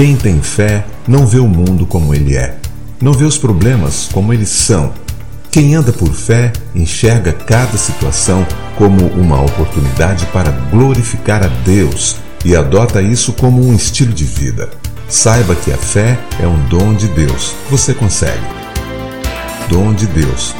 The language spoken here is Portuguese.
Quem tem fé não vê o mundo como ele é, não vê os problemas como eles são. Quem anda por fé enxerga cada situação como uma oportunidade para glorificar a Deus e adota isso como um estilo de vida. Saiba que a fé é um dom de Deus. Você consegue. Dom de Deus